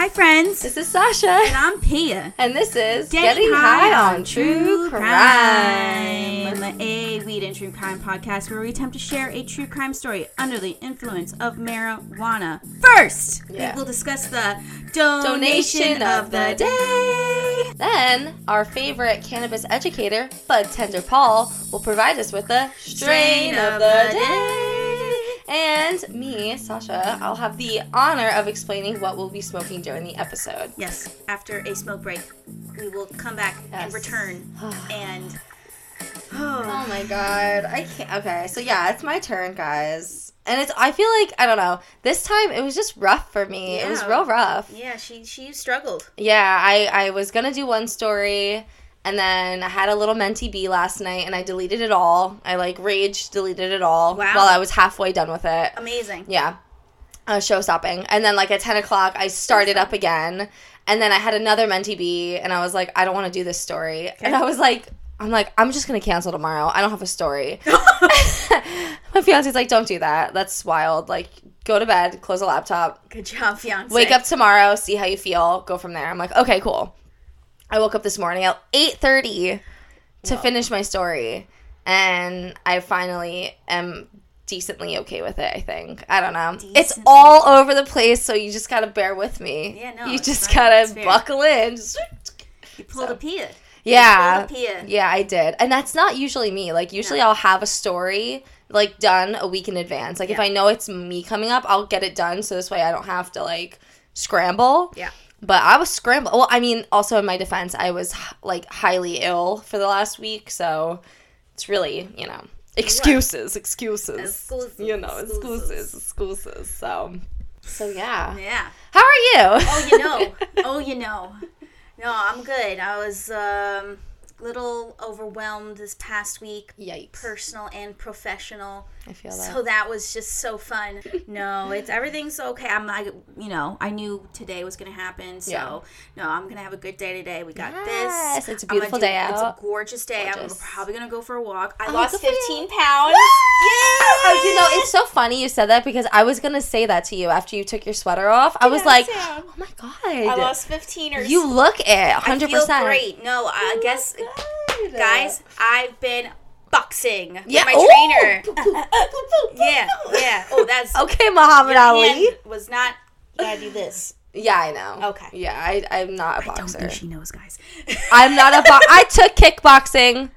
Hi, friends. This is Sasha. And I'm Pia. And this is Getting, High, on True Crime. On the A weed and true crime podcast where we attempt to share a true crime story under the influence of marijuana. First, Yeah. we will discuss the donation, of the day. Then, our favorite cannabis educator, Bud Tender Paul, will provide us with the strain of the day. And me, Sasha, I'll have the honor of explaining what we'll be smoking during the episode. Yes, after a smoke break, we will come back and return and. Oh my god, I can't. Okay, so yeah, it's my turn, guys. And it's, I feel like, I don't know, this time it was just rough for me. It was real rough. Yeah, she she struggled. Yeah, I, I was gonna do one story, and then I had a little mentee bee last night, and I deleted it all. I like rage deleted it all Wow. while I was halfway done with it. Amazing. Yeah, uh, show stopping, and then like at ten o'clock, I started up again, and then I had another mentee bee, and I was like, I don't want to do this story, and I was like. I'm like, I'm just gonna cancel tomorrow. I don't have a story. My fiance's like, don't do that. That's wild. Like, go to bed, close the laptop, Good job, fiance. wake up tomorrow, see how you feel, go from there. I'm like, okay, cool. I woke up this morning at 8:30 to finish my story, and I finally am decently okay with it. I think. I don't know. It's all over the place, so you just gotta bear with me. Yeah, no, you just fine. Gotta buckle in. Just- You pulled a Pia. yeah, a Pia. yeah, I did, and that's not usually me. Like usually, I'll have a story like done a week in advance. Like if I know it's me coming up, I'll get it done, so this way I don't have to like scramble. Yeah. But I was scrambled. Well, I mean, also in my defense, I was like highly ill for the last week, so it's really you know excuses, excuses, Excuses, you know, excuses. excuses, excuses. So, so yeah. Yeah. How are you? Oh, you know. oh, you know. No, I'm good. I was um little overwhelmed this past week, Yikes! personal and professional. I feel that. So that was just so fun. No, it's everything's okay. I'm like, you know, I knew today was gonna happen. So Yeah. no, I'm gonna have a good day today. We got Yes, this. it's a beautiful do- day It's a gorgeous day. Gorgeous. I'm probably gonna go for a walk. I Oh, lost good 15 pounds. Oh, you know, it's so funny you said that because I was gonna say that to you after you took your sweater off. I was Yeah, like, oh my god, I lost 15 or you look it, I hundred feel percent. great. No, I guess, guys, I've been boxing with Yeah, my ooh. trainer. Yeah, yeah. Oh, that's Okay, Muhammad Ali. was not. You gotta do this. Yeah, I know. Okay. Yeah, I, I'm not a I don't boxer. think she knows, guys. I'm not a boxer. I took kickboxing.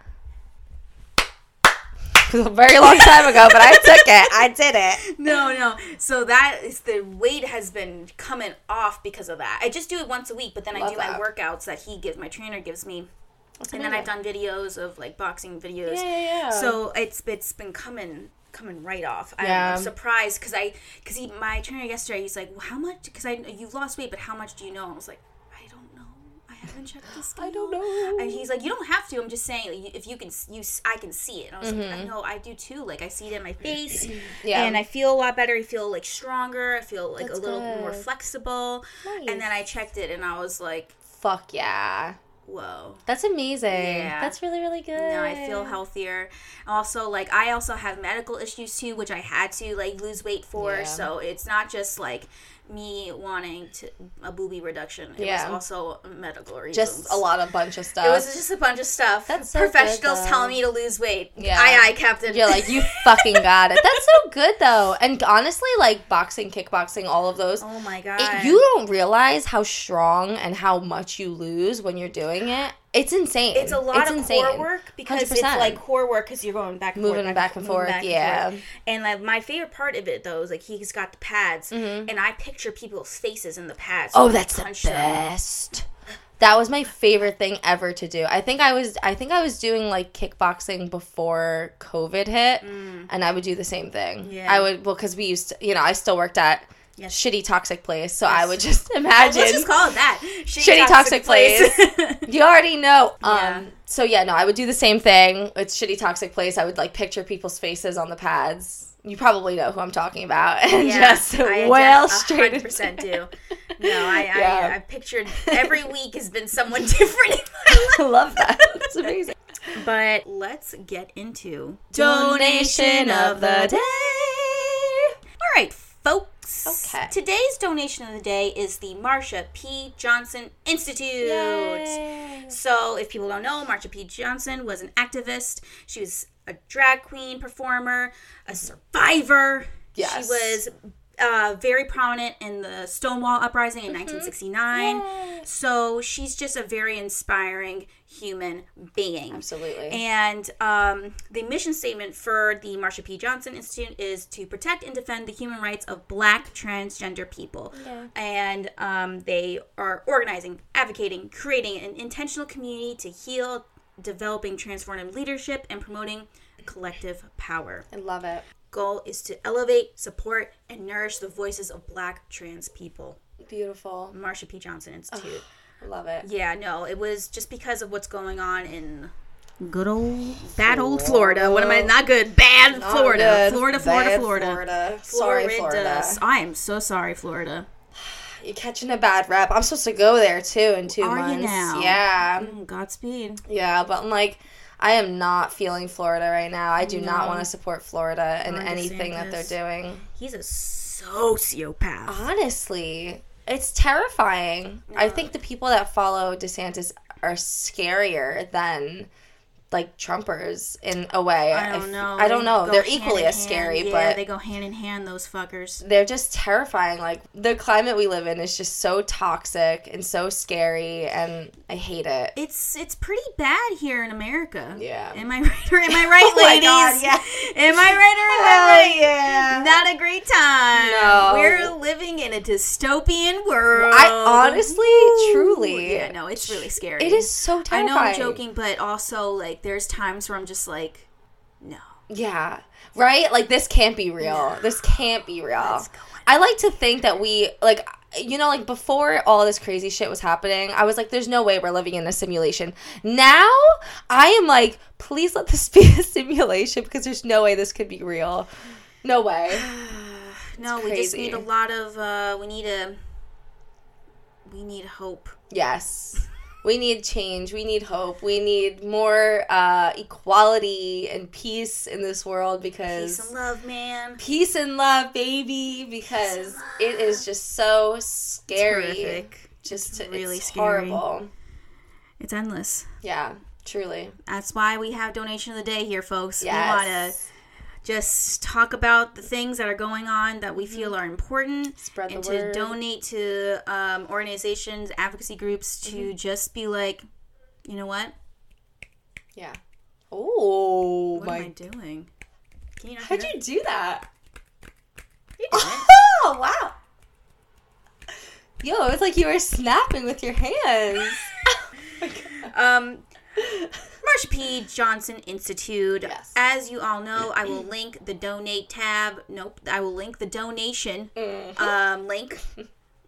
It was a very long time ago, but I took it. I did it. no, no. So that is the weight has been coming off because of that. I just do it once a week, but then I do that. my workouts that he gives, my trainer gives me, and then I've done videos of like boxing videos. Yeah, yeah, yeah. So it's it's been coming coming right off. I'm Yeah. surprised because I because he my trainer yesterday he's like, well, how much? Because I you've lost weight, but how much do you know? And I was like, I don't know. I haven't checked the scale. I don't know. And he's like, you don't have to. I'm just saying, like, if you can, you I can see it. And I was like, I know, I do too. Like I see it in my face, Mm-hmm. Yeah. and I feel a lot better. I feel like stronger. I feel like That's a little more flexible. Nice. And then I checked it, and I was like, Fuck yeah. Whoa. That's amazing. Yeah. That's really, really good. No, I feel healthier. Also, like I also have medical issues too, which I had to like lose weight for. Yeah. So it's not just like me wanting to a boobie reduction. It Yeah. was also medical reasons. Just a lot of bunch of stuff. It was just a bunch of stuff. That's so Professionals though. telling me to lose weight. Yeah. Aye, aye, Captain. You're like, you fucking got it. That's so good though. And honestly, like boxing, kickboxing, all of those, oh my god. it, you don't realize how strong and how much you lose when you're doing it. It's insane. it's a lot of insane. core work because it's 100%. like core work because you're going back and Moving forth, back and forth, back yeah. forth. And like my favorite part of it though is like he's got the pads, Mhm. and I picture people's faces in the pads. Oh, so that's the them. best. That was my favorite thing ever to do. I think I was I think I was doing like kickboxing before COVID hit and I would do the same thing. Mm. Yeah. I would well cuz we used to, you know, I still worked at Yes. shitty toxic place, so I would just imagine let's just call it that. Shitty toxic Place. you already know. Um Yeah. so yeah, no, I would do the same thing. It's shitty toxic place. I would like picture people's faces on the pads. You probably know who I'm talking about. And just I well just straight 100% into do. No, I, Yeah. I, I pictured every week has been someone different in my life. I love that. It's amazing. But let's get into Donation of the day. All right, folks. Okay. Today's donation of the day is the Marsha P. Johnson Institute. Yay. So, if people don't know, Marsha P. Johnson was an activist. She was a drag queen performer, a survivor. Yes. She was uh, very prominent in the Stonewall Uprising in 1969. Yay. So, she's just a very inspiring human being. Absolutely. And um, the mission statement for the Marsha P. Johnson Institute is to protect and defend the human rights of black transgender people. Yeah. And um, they are organizing, advocating, creating an intentional community to heal, developing transformative leadership, and promoting collective power. I love it. Goal is to elevate, support, and nourish the voices of black trans people. Beautiful. Marsha P. Johnson Institute. I love it. Yeah, no, it was just because of what's going on in good old bad old Florida. What am I not good? Bad Not Florida. good. Florida, Florida, Bad Florida. Florida. Sorry, Florida. I am so sorry, Florida. You're catching a bad rep. I'm supposed to go there too in two Are you months. now? Yeah. Mm, Godspeed. Yeah, but I'm like, I am not feeling Florida right now. I do not want to support Florida in anything that they're doing. He's a sociopath. Honestly, it's terrifying. I think the people that follow DeSantis are scarier than like Trumpers in a way. I don't know. I don't They know. go They're equally as scary, Yeah, but they go hand in hand. Those fuckers. they're just terrifying. Like the climate we live in is just so toxic and so scary, and I hate it. It's it's pretty bad here in America. Yeah. Am I right or am I oh right, Oh ladies? God, yeah. Am I right or am I right? yeah. Not a great time. No. We're living in a dystopian world. I honestly, Woo. truly, Yeah, no, it's really scary. it is so terrifying. I know I'm joking, but also like there's times where I'm just like, no. Yeah. Right? Like this can't be real. This can't be real. I like to think that we like you know like before all this crazy shit was happening, I was like there's no way we're living in a simulation. Now, I am like please let this be a simulation because there's no way this could be real. No way. No, we just need a lot of uh we need a we need hope. Yes. We need change. We need hope. We need more uh, equality and peace in this world because Peace and love, man. peace and love, baby, because it is just so scary. Just It's to, really it's scary. horrible. It's endless. Yeah, truly. That's why we have donation of the day here, folks. Yes. We want to just talk about the things that are going on that we feel are important Mm-hmm. Spread the and word. to donate to um, organizations, advocacy groups to Mm-hmm. just be like, you know what? Yeah. Oh What my! am I doing? Can you not How'd you do that? You. Oh wow! Yo, it was like you were snapping with your hands. Um, Marsha P. Johnson Institute. Yes. As you all know, I will link the donate tab. Nope, I will link the donation Mhm. um, link.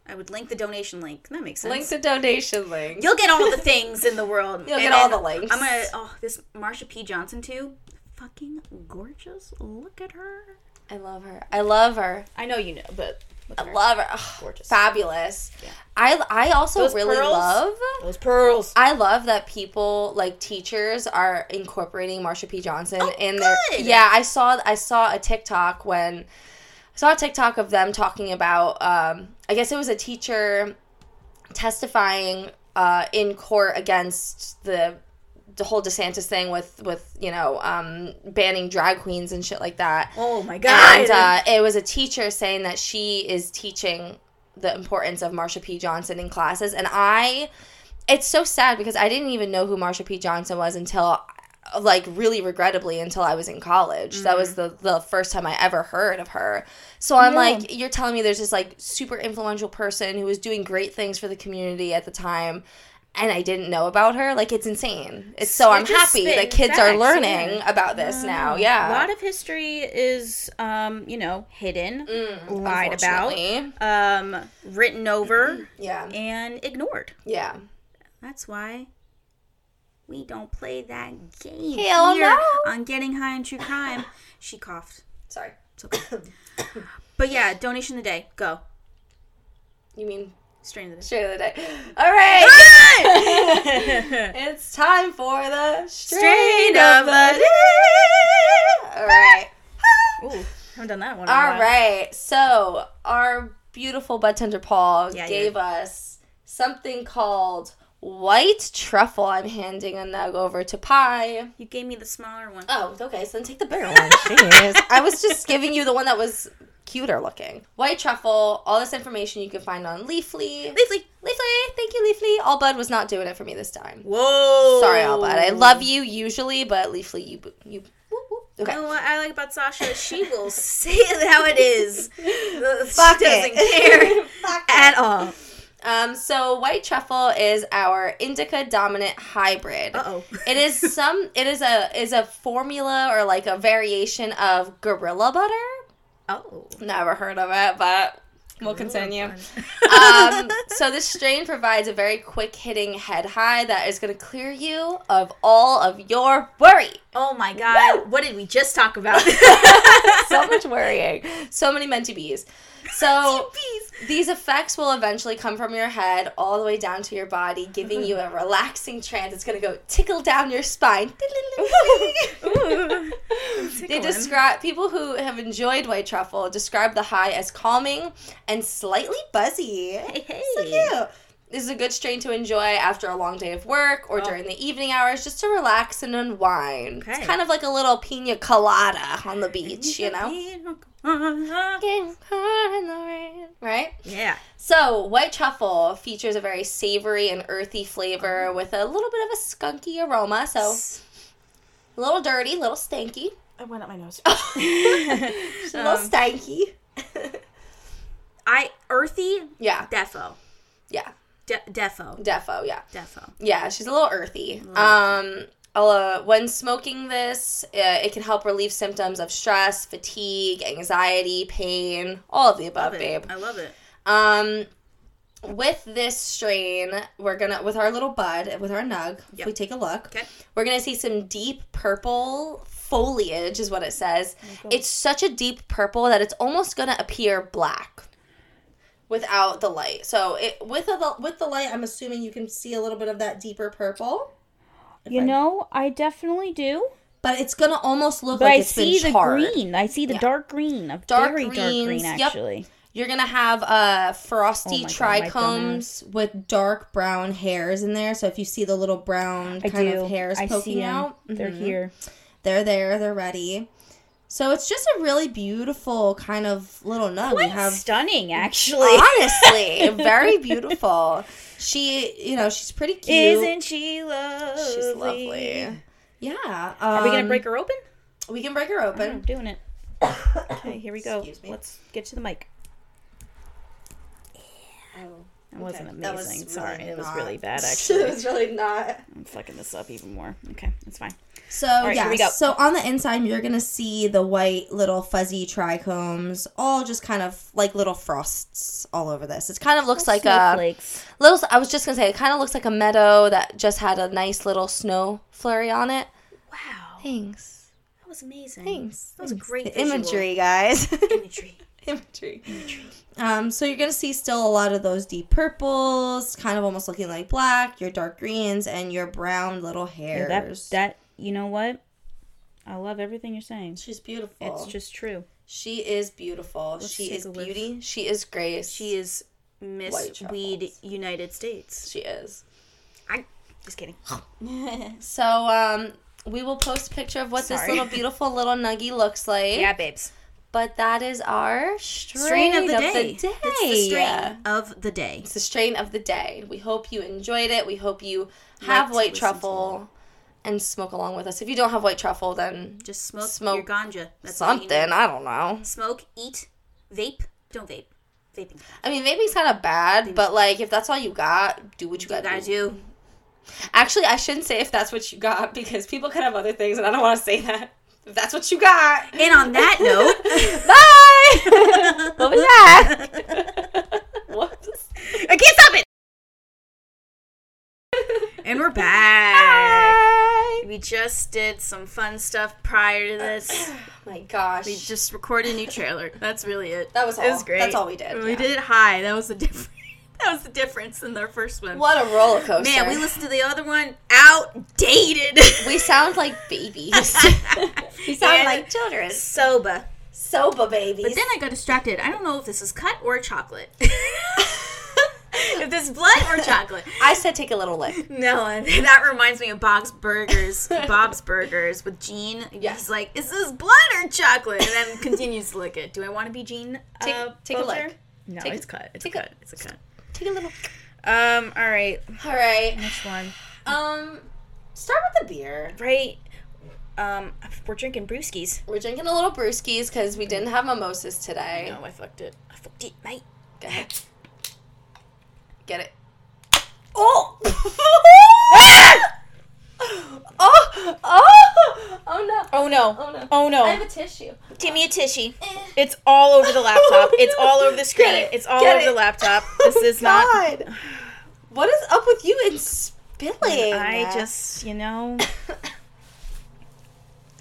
I would link the donation link. That makes sense. Link the donation link. You'll get all the things in the world. You'll And get all the links. I'm gonna. Oh, this Marsha P. Johnson too. Fucking gorgeous. Look at her. I love her. I love her. I know you know, but I love her. Gorgeous. Fabulous. Yeah. I I also Those really pearls? love. those pearls. I love that people like teachers are incorporating Marsha P. Johnson Oh, in their. good. Yeah, I saw I saw a TikTok when I saw a TikTok of them talking about. Um, I guess it was a teacher testifying uh, in court against the the whole DeSantis thing with with you know um, banning drag queens and shit like that. Oh my god. And uh, it was a teacher saying that she is teaching the importance of Marsha P. Johnson in classes. And I, it's so sad because I didn't even know who Marsha P. Johnson was until, like, really regrettably, until I was in college. That was the, the first time I ever heard of her. So I'm Yeah. like, you're telling me there's this, like, super influential person who was doing great things for the community at the time. And I didn't know about her. Like it's insane. It's so I'm happy that kids are learning yeah. about this now. Yeah, A lot of history is, um, you know, hidden, Mm, lied about, um, written over, Yeah. and ignored. Yeah. That's why we don't play that game Hell here no. on Getting High in True Crime. she coughed. Sorry. It's okay. but yeah, donation of the day. Go. You mean Strain of the day. straight of the day. All right. it's time for the strain, Strain of the day. All right. Ooh. haven't done that one. in a while. right. So our beautiful bud tender Paul Yeah, gave us something called white truffle. I'm handing a nug over to Pie. You gave me the smaller one. Oh, okay. So then take the bigger one. Jeez. I was just giving you the one that was cuter looking. White truffle. All this information you can find on Leafly. Leafly. Leafly. Thank you, Leafly. All Bud was not doing it for me this time. Whoa. Sorry, All Bud. I love you usually, but Leafly, you you. whoop, whoop. Okay. know what I like about Sasha? is She will say it how it is. Fuck she doesn't it. care at all. Um, so white truffle is our indica dominant hybrid. Uh oh. It is some. It is a is a formula or like a variation of gorilla butter. Oh. Never heard of it, but we'll continue. Um, so this strain provides a very quick hitting head high that is going to clear you of all of your worry. oh my god. What did we just talk about? so much worrying. So many mentee bees. So these effects will eventually come from your head all the way down to your body, giving you a relaxing trance. It's gonna go tickle down your spine. They describe people who have enjoyed white truffle describe the high as calming and slightly buzzy. Hey, hey. So cute. This is a good strain to enjoy after a long day of work or Oh. during the evening hours just to relax and unwind. Okay. It's kind of like a little pina colada on the beach, you know? In the rain. Right? Yeah. So, white truffle features a very savory and earthy flavor with a little bit of a skunky aroma. So, a little dirty, a little stanky. I went up my nose. a little stanky. I earthy yeah, defo. yeah. De- defo. Defo, yeah. Defo. Yeah, she's a little earthy. Um, uh, when smoking this, uh, it can help relieve symptoms of stress, fatigue, anxiety, pain, all of the above, babe. I love it. Um, with this strain, we're gonna with our little bud with our nug. If we take a look, Okay. we're gonna see some deep purple foliage, is what it says. It's such a deep purple that it's almost gonna appear black without the light. So it with the with the light, I'm assuming you can see a little bit of that deeper purple. You I- know, I definitely do. But it's gonna almost look But like I it's see been the charred. green. I see the Yeah. dark green. A Dark very dark greens, green, yep. actually. You're gonna have uh frosty Oh trichomes with dark brown hairs in there. So if you see the little brown I kind do. of hairs I poking out, They're mhm, here. They're there. They're ready. So it's just a really beautiful kind of little nug. we have stunning, actually. honestly very beautiful. She, you know, she's pretty cute. Isn't she lovely? She's lovely. Yeah. Are we gonna um, break her open? We can break her open. I'm doing it. Okay, here we go. Excuse me. Let's get to the mic. That wasn't Okay, that was amazing. really Sorry, it was not- really bad. Actually, it was really not. I'm fucking this up even more. Okay, that's fine. So right, yeah, here we go. so on the inside you're gonna see the white little fuzzy trichomes, all just kind of like little frosts all over this. It kind of looks like a Snowflakes. little. I was just gonna say, it kind of looks like a meadow that just had a nice little snow flurry on it. Wow. Thanks, That was amazing. thanks. That was a great The imagery, guys. Imagery. imagery. Um, so you're gonna see still a lot of those deep purples, kind of almost looking like black, your dark greens, and your brown little Yeah, hairs. that that you know what? I love everything you're saying. She's beautiful. It's just true. She is beautiful. Let's she is beauty. She is grace. She is Miss Weed. United States. She is. I just kidding. So um, we will post a picture of what this little beautiful little nuggy looks like. yeah, babes. But that is our strain, Strain of the of day. the day. It's the strain of the day. It's the strain of the day. We hope you enjoyed it. We hope you have to white truffle and smoke along with us. If you don't have white truffle, then Just smoke, Smoke your ganja. That's something. I don't know. Smoke, eat, vape. Don't vape. Vaping. I mean, vaping's kind of bad, but like if that's all you got, do what you gotta, Gotta do. do. Actually, I shouldn't say if that's what you got because people could have other things, and I don't want to say that. If that's what you got, And on that note, bye. what was that? what? I can't stop it. And we're back. We just did some fun stuff prior to this. My gosh, We just recorded a new trailer. That's really it. That was It was all. great. That's all we did, We yeah. did it high. That was the difference. That was the difference in their first one. what a roller coaster. Man, we listened to the other one outdated. We sound like babies. we sound And like children. Soba. Soba babies. But then I got distracted. I don't know if this is cut or chocolate. If this blood or chocolate. I said take a little lick. No, that reminds me of Bob's Burgers. Bob's Burgers with Gene. Yes. He's like, "Is this blood or chocolate?" And then continues to lick it. Do I want to be Gene? Take- uh, take a lick. No, Take- it's cut. It's a- cut. It's a cut. Take a little. Um. All right. All right. Next one. Um, start with the beer. Right. Um. We're drinking brewskis. We're drinking a little brewskis because we didn't have mimosas today. No, I fucked it. I fucked it, mate. Go ahead. Get it. Oh! oh! Oh! Oh no! Oh no. Oh no! Oh no. I have a tissue. Give me a tissue. Eh. It's all over the laptop. Oh it's all over the screen. It. It's all Get over it. the laptop. Oh this is not. God. What is up with you and spilling? I just, you know,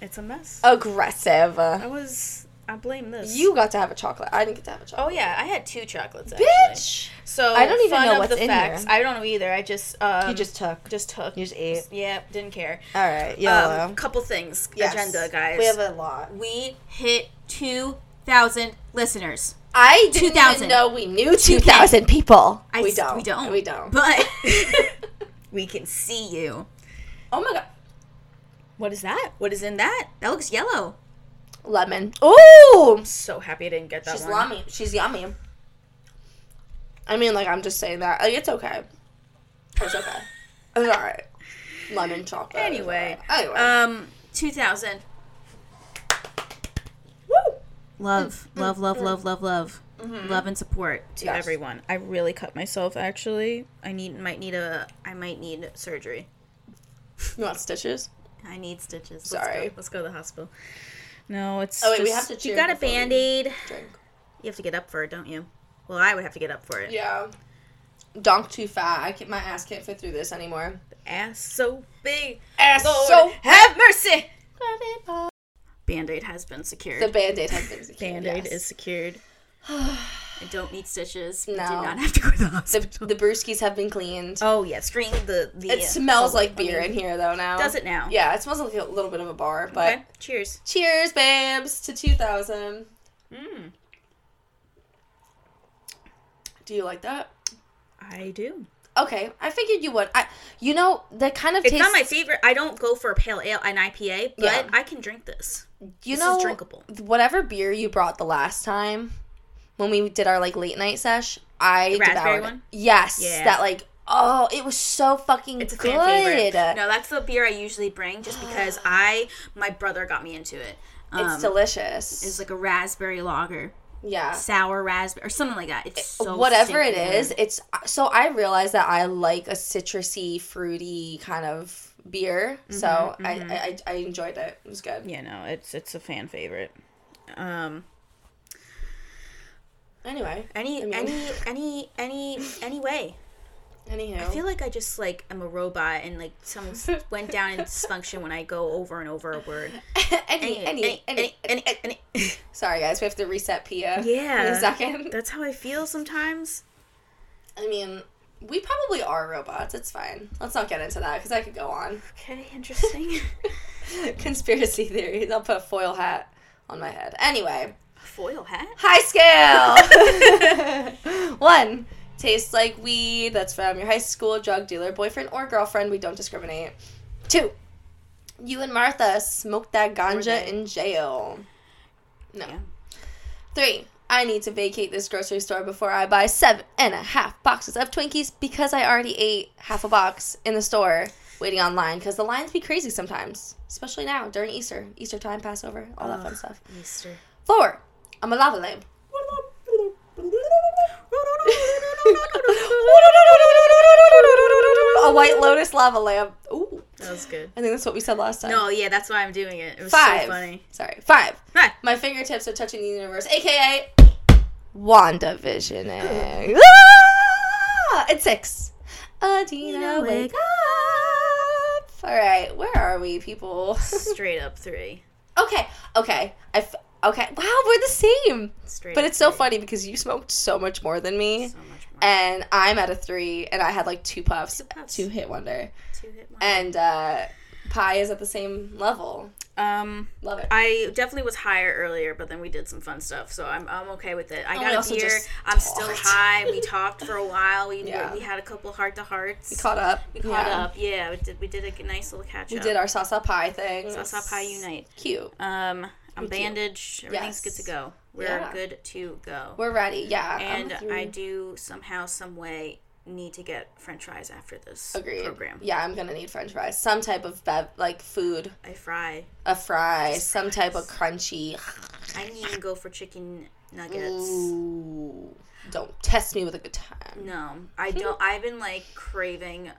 it's a mess. aggressive. I was. I blame this. You got to have a chocolate. I didn't get to have a chocolate. Oh yeah, I had two chocolates actually. Bitch! So I don't even fun know of what's the in facts. here. I don't know either. I just um, you just took. just took. You just ate. Yeah, didn't care. All right. Um, Yellow. couple things. Yes. Agenda, guys. We have a lot. we hit two thousand listeners. I didn't 2,000. even know we knew 2,000 people. I we don't. We don't. We don't. But we can see you. oh my god. What is that? What is in that? That looks yellow. Lemon. Ooh! I'm so happy I didn't get that She's one. yummy. She's yummy. I mean, like, I'm just saying that. Like, it's okay. It's okay. It's alright. Lemon chocolate. Anyway, alright. Anyway. um, two thousand. Woo! Love, mm, mm, mm. love, love, love, love, love, love and support to Yes. everyone. I really cut myself. Actually, I need might need a I might need surgery. You want stitches? I need stitches. Sorry. Let's go, let's go to the hospital. No, it's. Oh, wait, we have to You got a band aid. You have to get up for it, don't you? Well, I would have to get up for it. Yeah. Donk too fat. I can, my ass can't fit through this anymore. Ass so big. Ass Lord, so have mercy. Band aid has been secured. The band aid has been secured. Band aid yes. is secured. I don't need stitches. No. did not have to go to the The, hospital. the brewskis have been cleaned. oh yeah, screen the the. it smells like beer in here though now. Does it now? Yeah, it smells like a little bit of a bar. But Okay. Cheers. cheers, babes, to 2000. Mm, Do you like that? I do. Okay, I figured you would. I, you know, the kind of It's taste. not my favorite. I don't go for a pale ale, an IPA, but Yeah. I can drink this. you this know, is drinkable. whatever beer you brought the last time when we did our like late night sesh, I The raspberry devoured. one? Yes, Yeah. that like oh, it was so fucking It's a good. fan favorite. No, that's the beer I usually bring, just because I my brother got me into it. Um, It's delicious. It's like a raspberry lager, yeah. sour raspberry, or something like that. It's so Whatever it is, good. it's so I realized that I like a citrusy, fruity kind of beer. so Mm-hmm, I, I I enjoyed it. It was good. Yeah, no, it's it's a fan favorite. Um, Anyway, any I mean- any any any way. anywho, I feel like I just like am a robot and like some went down in dysfunction when I go over and over a word. any, any, any, any, any. Sorry, guys, we have to reset Pia. Yeah. in a second. That's how I feel sometimes. I mean, we probably are robots. It's fine. Let's not get into that because I could go on. Okay, interesting. Conspiracy theories. I'll put a foil hat on my head. Anyway, Foil hat. high scale. One tastes like weed. That's from your high school drug dealer, boyfriend or girlfriend. We don't discriminate. Two. You and Martha smoked that ganja in jail. No. Yeah. Three. I need to vacate this grocery store before I buy seven and a half boxes of Twinkies because I already ate half a box in the store waiting online because the lines be crazy sometimes, especially now during Easter, Easter time, Passover, all that fun stuff. Easter. Four. I'm a lava lamp. a white lotus lava lamp. Ooh, That was good. I think that's what we said last time. No, yeah, that's why I'm doing it. It was Five. so funny. Sorry, five. Ah, My fingertips are touching the universe, aka WandaVisioning. ah! It's six. Adina, Adina, wake up. All right, where are we, people? straight up three. okay, okay. I f- okay. Wow, we're the same. Straight. But it's so funny because you smoked so much more than me, So much more. and I'm at a three, and I had like two puffs, Two puffs. two hit wonder, Two hit one. and uh, Pie is at the same level. Um, Love it. I definitely was higher earlier, but then we did some fun stuff, so I'm, I'm okay with it. I And got a beer. I'm still high. We talked for a while. We Yeah. we had a couple heart to hearts. We caught up. We caught up. Yeah, we did. We did a nice little catch up. We did our salsa pie thing. Salsa Pie Unite. Cute. Um, I'm bandaged. Everything's good to go. We're Yeah. good to go. We're ready. Yeah. And. I do somehow, some way need to get French fries after this Agreed. program. Yeah, I'm gonna need French fries. Some type of bev, like food, I fry. a fry, Just some type of crunchy. I need to go for chicken nuggets. Ooh. Don't test me with a good time. No, I don't. I've been like craving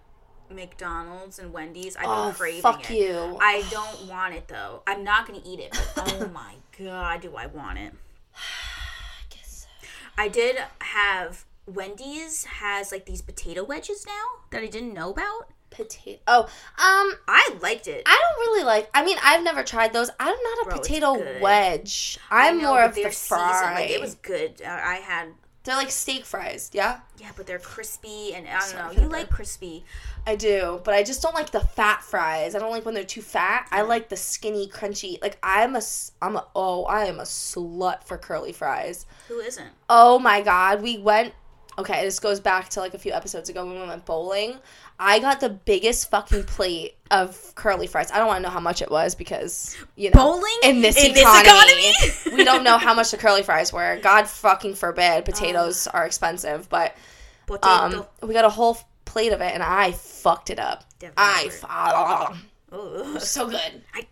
McDonald's and Wendy's. I've been Oh, craving fuck it. you. I don't want it though. I'm not gonna eat it. But oh my god, do I want it? I guess so. I did have Wendy's has like these potato wedges now that I didn't know about. Potato. Oh, um, I liked it. I don't really like. I mean, I've never tried those. I'm not a Bro, potato wedge. I'm know, more of the fry. Like it was good. I had They're like steak fries. Yeah, yeah, but they're crispy and I don't Sorry know. You like crispy? I do, but I just don't like the fat fries. I don't like when they're too fat. I like the skinny, crunchy. Like I'm a, s- I'm a. Oh, I am a slut for curly fries. Who isn't? Oh my god, we went. Okay, this goes back to like a few episodes ago when we went bowling. I got the biggest fucking plate of curly fries. I don't want to know how much it was because you know Bowling in this In this economy, economy? we don't know how much the curly fries were. God fucking forbid, ah. potatoes are expensive, but um, Potato. um, we got a whole plate of it and I fucked it up. I Definitely. f- ah, ah, Ugh. so good. I-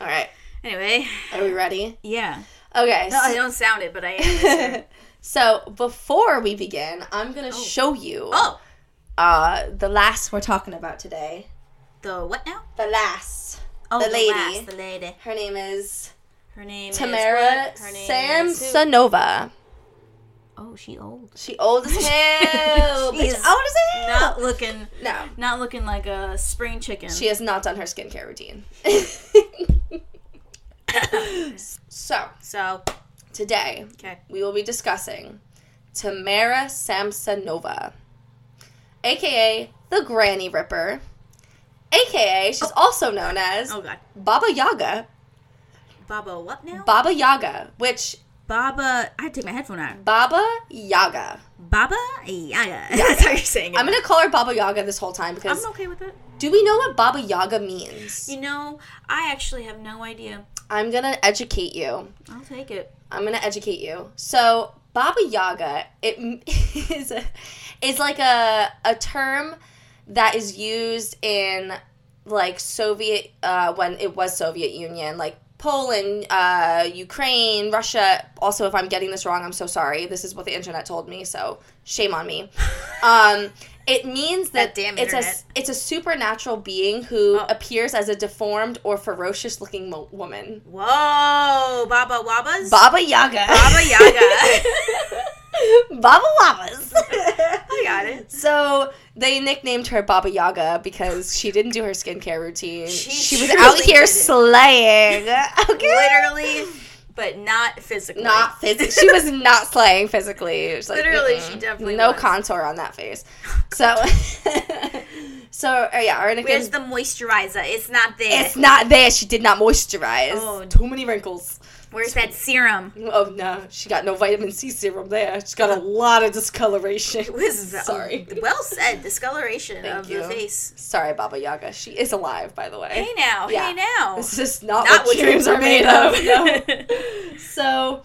All right, Anyway, are we ready? yeah. Okay. No, I don't sound it, but I am. So before we begin, I'm gonna oh. show you oh, uh the last we're talking about today. the what now? The last. Oh, The the, lady. last, the lady. Her name is Her name Tamara is what? Her name is who? Samsonova. Oh, she old. She old as hell. She's old as hell. Not looking, no, not looking like a spring chicken. she has not done her skincare routine. so so today okay. we will be discussing Tamara Samsonova, aka the Granny Ripper, aka she's oh. also known as Oh god, Baba Yaga. Baba, what now? Baba Yaga, which Baba. I had to take my headphone out. Baba Yaga. Baba Yaga. That's how you're saying it. I'm gonna call her Baba Yaga this whole time because I'm okay with it. do we know what Baba Yaga means? You know, I actually have no idea. I'm gonna educate you. I'll take it. I'm gonna educate you. So Baba Yaga, it is a, is like a a term that is used in like Soviet uh, when it was Soviet Union, like Poland, uh, Ukraine, Russia. Also, if I'm getting this wrong, I'm so sorry. This is what the internet told me, so shame on me. Um, it means that, That damn it's a it's a supernatural being who Oh. appears as a deformed or ferocious looking mo- woman. Whoa, Baba Wabas. Baba Yaga. Baba Yaga. Baba Wabas. I got it. So they nicknamed her Baba Yaga because she didn't do her skincare routine. She She, was out here slaying. Okay. Literally, but not physically. Not physically. She was not slaying physically. It was like, Literally, mm-mm. she definitely no was. contour on that face. So, so uh, yeah, nickname. Where's the moisturizer? It's not there. It's not there. She did not moisturize. Oh. Too many wrinkles. Where's that serum? Oh no, she got no vitamin C serum there. She's got a lot of discoloration. It was Sorry. Well said. Discoloration Thank of you. the face. Sorry, Baba Yaga. She is alive, by the way. Hey now. Yeah. Hey now. This is not, Not what, dreams are made of. No. no. So,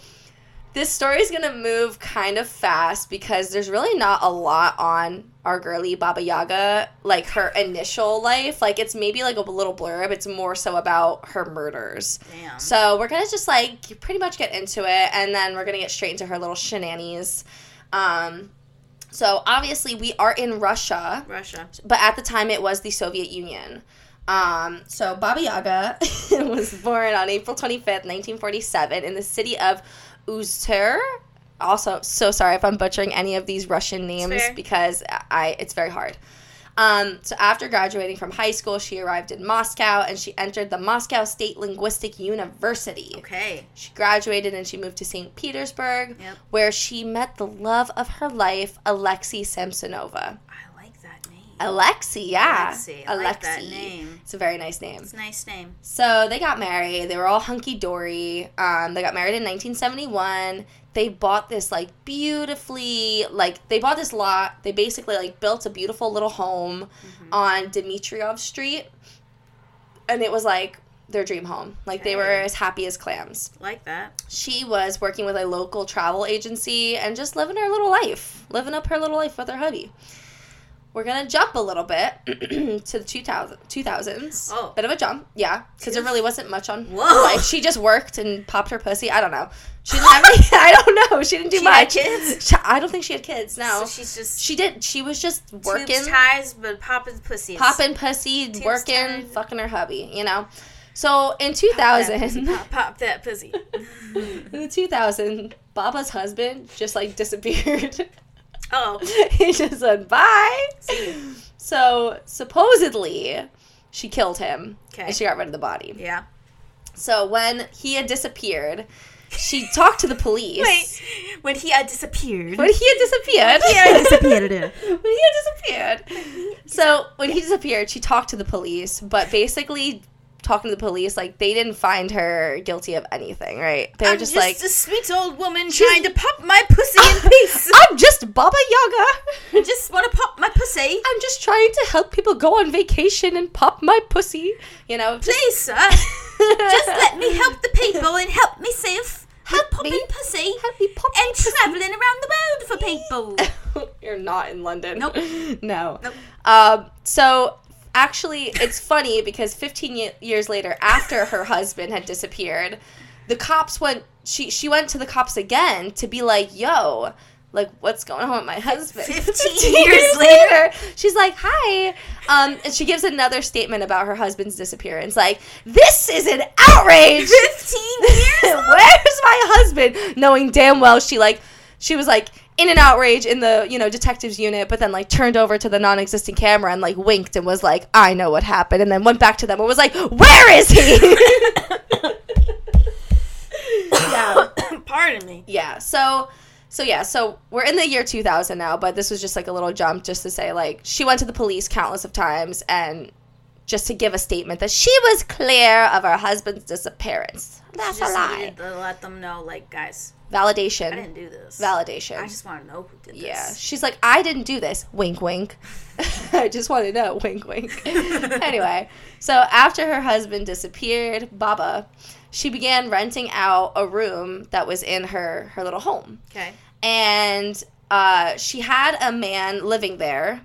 this story is gonna move kind of fast because there's really not a lot on our girly Baba Yaga, like her initial life. Like it's maybe like a little blurb. It's more so about her murders. Damn. So we're gonna just like pretty much get into it, and then we're gonna get straight into her little shenanigans. Um, so obviously we are in Russia Russia. but at the time it was the Soviet Union. Um, so Baba Yaga was born on April 25th, 1947, in the city of Ustyr. Also, so sorry if I'm butchering any of these Russian names fair. because I it's very hard. Um, so after graduating from high school, she arrived in Moscow and she entered the Moscow State Linguistic University. Okay. She graduated and she moved to St. Petersburg, Yep. where she met the love of her life, Alexei Samsonova. I like that name. Alexi, yeah. Alexi. I like that name. It's a very nice name. It's a nice name. So they got married. They were all hunky dory. Um, they got married in 1971. They bought this like beautifully like they bought this lot. They basically like built a beautiful little home Mm-hmm. on Dmitriev Street, and it was like their dream home. Like they were as happy as clams. Like that. She was working with a local travel agency and just living her little life, living up her little life with her hubby. We're gonna jump a little bit to the 2000, 2000s. Oh. Bit of a jump, yeah, because there really wasn't much on Whoa. life. She just worked and popped her pussy. I don't know. She didn't have any. I don't know. She didn't do She had much. kids? She- I don't think she had kids. No, So she's just she did. She was just working, tubes ties, but popping pussies. popping pussy, Tubes working, tied. fucking her hubby. You know. So in Pop that pussy, 2000, Pop, pop that pussy. in the 2000, Baba's husband just like disappeared. oh. he just went bye. So supposedly, she killed him Okay. and she got rid of the body. Yeah. So when he had disappeared, she talked to the police. Wait. When he had disappeared. When he had disappeared. he had disappeared. when he had disappeared. So when he disappeared, she talked to the police, but basically talking to the police, like they didn't find her guilty of anything, right? They were I'm just, just, like, a sweet old woman trying to pop my pussy in peace. I'm just Baba Yaga. I just want to pop my pussy. I'm just trying to help people go on vacation and pop my pussy. You know, Please, sir. Just let me help the people and help me Help help popping me. pussy help me pop and traveling around the world for people. You're not in London. Nope. No. Nope. Um, so actually, it's funny because 15 ye- years later, after her husband had disappeared, the cops went. She she went to the cops again to be like, "Yo." Like what's going on with my husband? 15 years later. she's like, "Hi," um, and she gives another statement about her husband's disappearance. Like, "This is an outrage." 15 years? Where's my husband? Knowing damn well she like she was like in an outrage in the you know detectives unit, but then like turned over to the non-existent camera and like winked and was like, "I know what happened," and then went back to them and was like, "Where is he?" yeah, Pardon me. yeah. So. So yeah, so we're in the year 2000 now, but this was just like a little jump just to say like she went to the police countless of times and just to give a statement that she was clear of her husband's disappearance. That's She just a lie. to let them know, like, guys, Validation. I didn't do this. validation. I just want to know who did this. yeah, she's like, I didn't do this. Wink, wink. I just want to know. Wink, wink. anyway, so after her husband disappeared, Baba, she began renting out a room that was in her her little home, Okay. and uh, she had a man living there.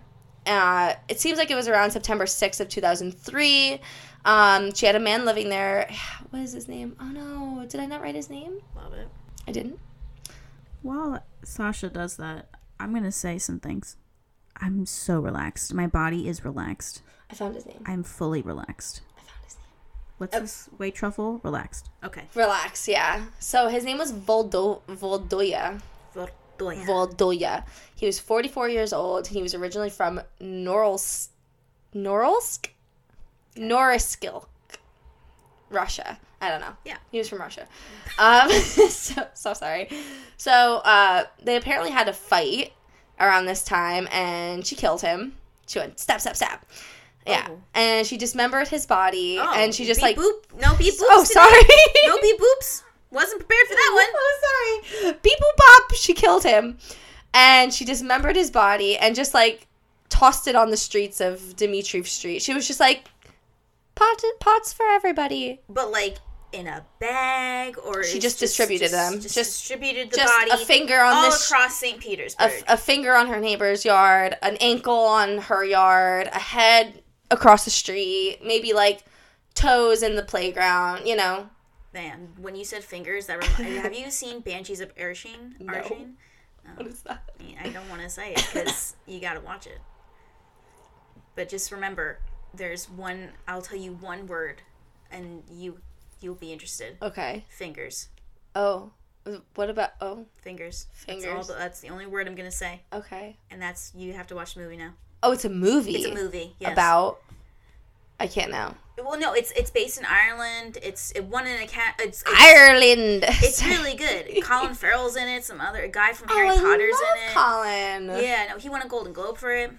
Uh, it seems like it was around September 6th of 2003. Um, she had a man living there. What is his name? Oh no, did I not write his name? Love it. I didn't. While Sasha does that, I'm going to say some things. I'm so relaxed. My body is relaxed. I found his name. I'm fully relaxed. I found his name. What's oh. this? Wait, truffle? Relaxed. Okay. Relax, yeah. So his name was Voldo Voldoya. Verdoya. Voldoya. He was 44 years old. He was originally from Norilsk, Norilsk, Norilsk, Russia. I don't know. Yeah. he was from Russia. Um, so so sorry. So uh, they apparently had a fight around this time, and she killed him. She went stab, stab, stab. Yeah, Oh. and she dismembered his body, Oh, and she just like boop. No beep boops. Oh, today. sorry. No beep boops. Wasn't prepared for that one. Oh, sorry. Beep boop bop. She killed him, and she dismembered his body and just like tossed it on the streets of Dmitriev Street. She was just like, pot pots for everybody. But like in a bag, or She it's just distributed them. Just, Just- distributed the just body. a finger on all this- across St. Peter's, a, a finger on her neighbor's yard, an ankle on her yard, a head across the street, maybe like toes in the playground. You know. Man, when you said fingers, that remi- have you seen Banshees of Inisherin? No. What is that? I, mean, I don't want to say it because you got to watch it. But just remember, there's one. I'll tell you one word, and you you'll be interested. Okay. Fingers, Oh. What about? Oh. fingers, That's, all Fingers. the, that's the only word I'm gonna say, Okay. and that's you have to watch the movie now. Oh, it's a movie. It's a movie. Yes. about. I can't now. Well, no, it's it's based in Ireland. It's it won an account. It's, it's Ireland. It's really good. Colin Farrell's in it. Some other a guy from Oh, Harry I Potter's in it. Colin. Yeah, no, he won a Golden Globe for it.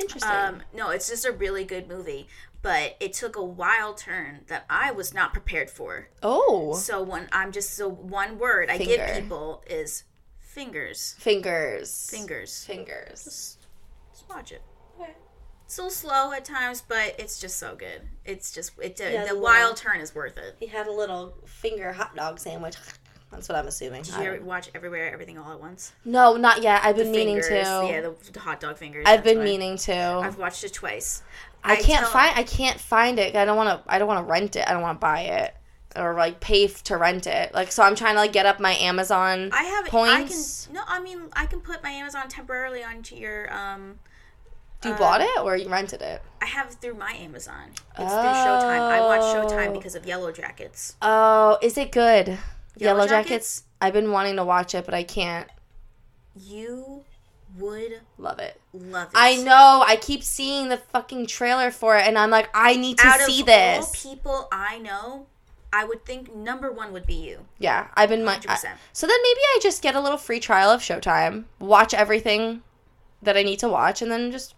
Interesting. Um, no, it's just a really good movie, but it took a wild turn that I was not prepared for. oh, So when I'm just so one word I give people is fingers, fingers. fingers. Fingers. Just watch it. It's a little slow at times, but it's just so good. It's just it. The the wild turn is worth it. He had a little finger hot dog sandwich. That's what I'm assuming. Did you ever watch Everywhere, Everything, All at Once? No, not yet. I've been meaning Fingers, to. Yeah, the, the hot dog fingers. I've been meaning to. I've watched it twice. I can't tell- find. I can't find it. I don't want to. I don't want to rent it. I don't want to buy it or like pay f- to rent it. Like so, I'm trying to like get up my Amazon. I have points. I can no. I mean, I can put my Amazon temporarily onto your um. Do you uh, bought it or you rented it? I have it through my Amazon. It's through Showtime. I watch Showtime Oh. because of Yellow Jackets. Oh, is it good? Yellow, Jackets? Jackets? I've been wanting to watch it, but I can't. You would Love it. love it. I know. I keep seeing the fucking trailer for it, and I'm like, I need to Out see of this. all people I know, I would think number one would be you. Yeah, I've been. My, I- so then maybe I just get a little free trial of Showtime, watch everything that I need to watch, and then just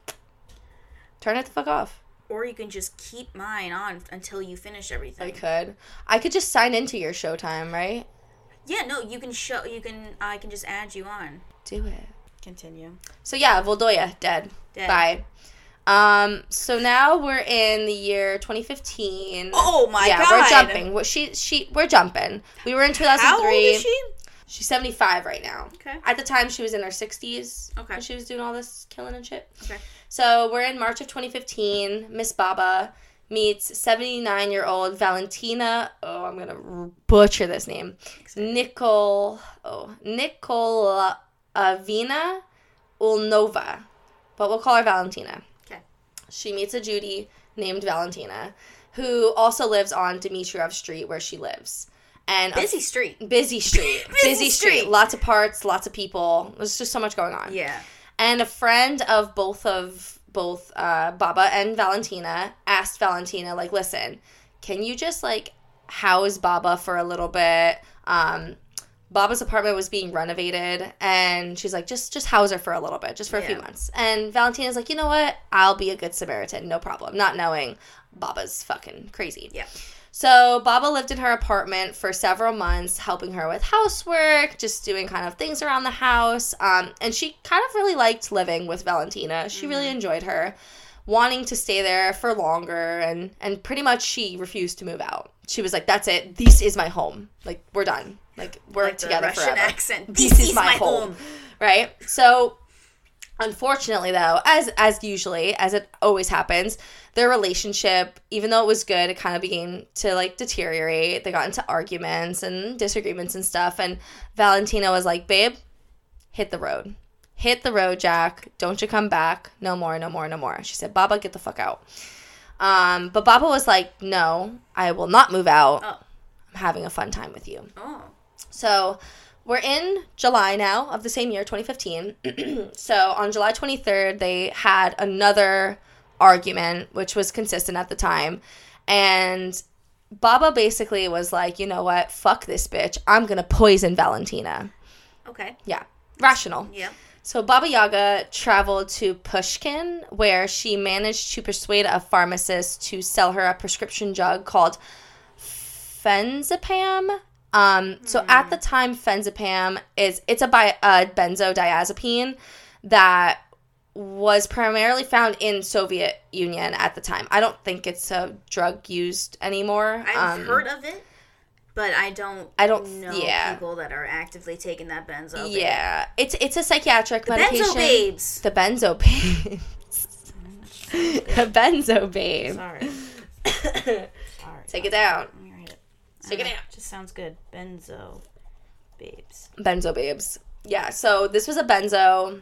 turn it the fuck off. Or you can just keep mine on until you finish everything. I could. I could just sign into your Showtime, right? Yeah, no, you can show. You can. I can just add you on. Do it. Continue. So yeah, Voldoya dead. Dead. Bye. Um. So now we're in the year 2015. Oh my yeah, god! we're jumping. We're, she she we're jumping. We were in 2003. How old is she? She's 75 right now. Okay. At the time, she was in her 60s. Okay. She was doing all this killing and shit. Okay. So we're in March of 2015. Miss Baba meets 79 year old Valentina. Oh, I'm gonna butcher this name. Nicole. Oh, Nicolavina Ulnova, but we'll call her Valentina. Okay. She meets a Judy named Valentina, who also lives on Dmitriev Street where she lives. And a Busy street. busy street, busy, street. street. lots of parts, lots of people. There's just so much going on Yeah. and a friend of both of both uh, Baba and Valentina asked Valentina like, "Listen, can you just like house Baba for a little bit?" Um, Baba's apartment was being renovated, and she's like, "Just just house her for a little bit, just for a few months." And Valentina's like, "You know what? I'll be a good Samaritan, no problem." Not knowing Baba's fucking crazy. Yeah. So Baba lived in her apartment for several months, helping her with housework, just doing kind of things around the house. Um, and she kind of really liked living with Valentina. She really enjoyed her, wanting to stay there for longer, and and pretty much she refused to move out. She was like, "That's it. This is my home. Like we're done. Like we're Like the together Russian forever. accent. This, is, my, home. Right. So unfortunately though as as usually as it always happens their relationship even though it was good it kind of began to like deteriorate they got into arguments and disagreements and stuff and valentina was like babe hit the road hit the road jack don't you come back no more no more no more she said baba get the fuck out um, but baba was like no i will not move out Oh. i'm having a fun time with you Oh. So we're in July now of the same year, 2015. so on July 23rd, they had another argument, which was consistent at the time. And Baba basically was like, you know what? Fuck this bitch. I'm going to poison Valentina. Okay. Yeah, rational. Yeah. So Baba Yaga traveled to Pushkin, where she managed to persuade a pharmacist to sell her a prescription drug called Fenzapam. Um, so at the time, Fenzapam is it's a, bi- a benzodiazepine that was primarily found in Soviet Union at the time. I don't think it's a drug used anymore. I've Um, heard of it, but I don't. I don't- know yeah. people that are actively taking that benzo. babe. Yeah, it's it's a psychiatric The medication. benzo babes. The benzo babes. the benzo babe. Sorry. Sorry. Take it down. Write it. Uh. Just sounds good. Benzo babes. Benzo babes. Yeah, so this was a benzo.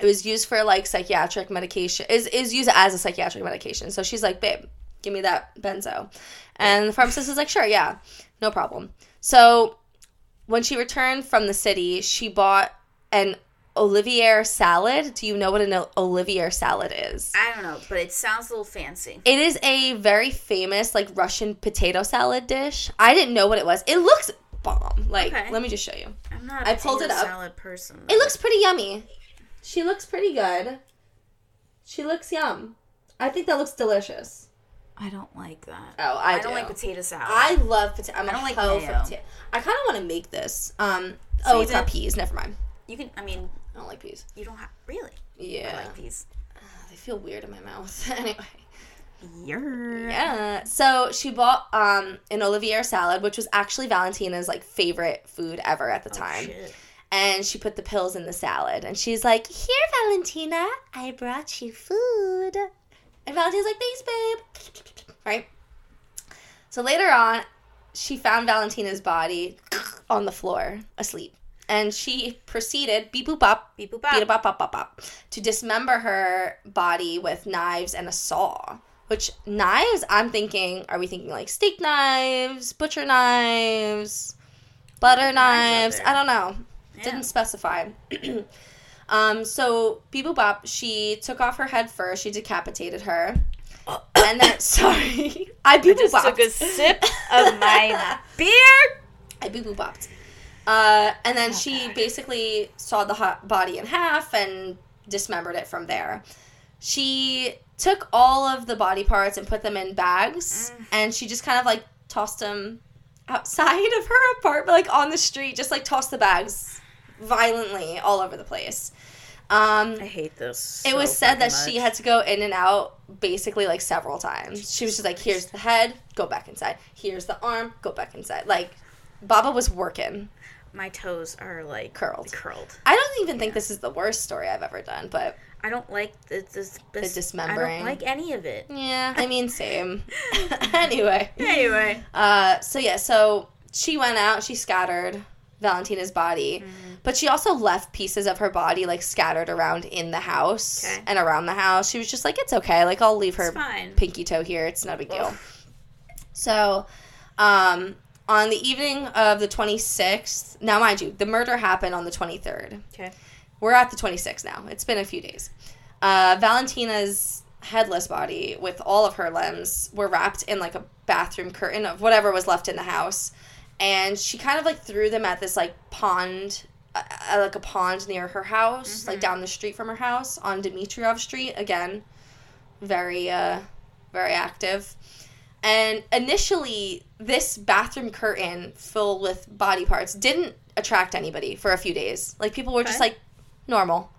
It was used for like psychiatric medication. Is is used as a psychiatric medication. So she's like, babe, give me that benzo. And the pharmacist is like, sure, yeah, no problem. So when she returned from the city, she bought an Olivier salad. Do you know what an Olivier salad is? I don't know, but it sounds a little fancy. It is a very famous like Russian potato salad dish. I didn't know what it was. It looks bomb. Like, Okay. let me just show you. I'm not a I pulled potato it up. salad person. It looks pretty yummy. She looks pretty good. She looks yum. I think that looks delicious. I don't like that. Oh, I, I, don't like potato salad. I love potato. I'm I don't a like mayo. potato. I kind of want to make this. Um. oh, it's not peas. Never mind. You can. I mean, I don't like peas. you don't have really. Yeah. I like these. They feel weird in my mouth. anyway. You're. Yeah. So she bought um an Olivier salad, which was actually Valentina's like favorite food ever at the time. Shit. and she put the pills in the salad and she's like here valentina i brought you food and valentina's like thanks babe right so later on she found valentina's body on the floor asleep and she proceeded beep boop bop Beep boop beep bop. bop bop bop bop to dismember her body with knives and a saw which knives i'm thinking are we thinking like steak knives butcher knives butter Knives knives i don't know Yeah. didn't specify. um, so Beebo Bop, she took off her head first. She decapitated her, and then sorry, I Beebo Just took a sip of my beer. I Beebo Bopped. Uh, and then she basically sawed the hot body in half and dismembered it from there. She took all of the body parts and put them in bags, and she just kind of like tossed them outside of her apartment, like on the street, just like tossed the bags violently all over the place. Um, I hate this. it so was said that fucking she had to go in and out basically like several times. She was just like, here's the head, go back inside. Here's the arm, go back inside. Like, Baba was working. My toes are like Curled. Curled. I don't even think this is the worst story I've ever done, but I don't like the, this, this I dismembering. don't like any of it. yeah, I mean, same. anyway. Anyway. Uh, so yeah, so she went out, she scattered Valentina's body, Mm-hmm. but she also left pieces of her body like scattered around in the house Okay. and around the house. She was just like, it's okay, like I'll leave her pinky toe here. It's not a big deal. So, um, on the evening of the 26th, now mind you, the murder happened on the 23rd. Okay. We're at the 26th now. It's been a few days. Uh, Valentina's headless body with all of her limbs were wrapped in like a bathroom curtain of whatever was left in the house. And she kind of like threw them at this like pond, uh, uh, like a pond near her house, like down the street from her house on dmitriev Street. Again, very, uh, very active. And initially, this bathroom curtain filled with body parts didn't attract anybody for a few days. Like people were just like normal,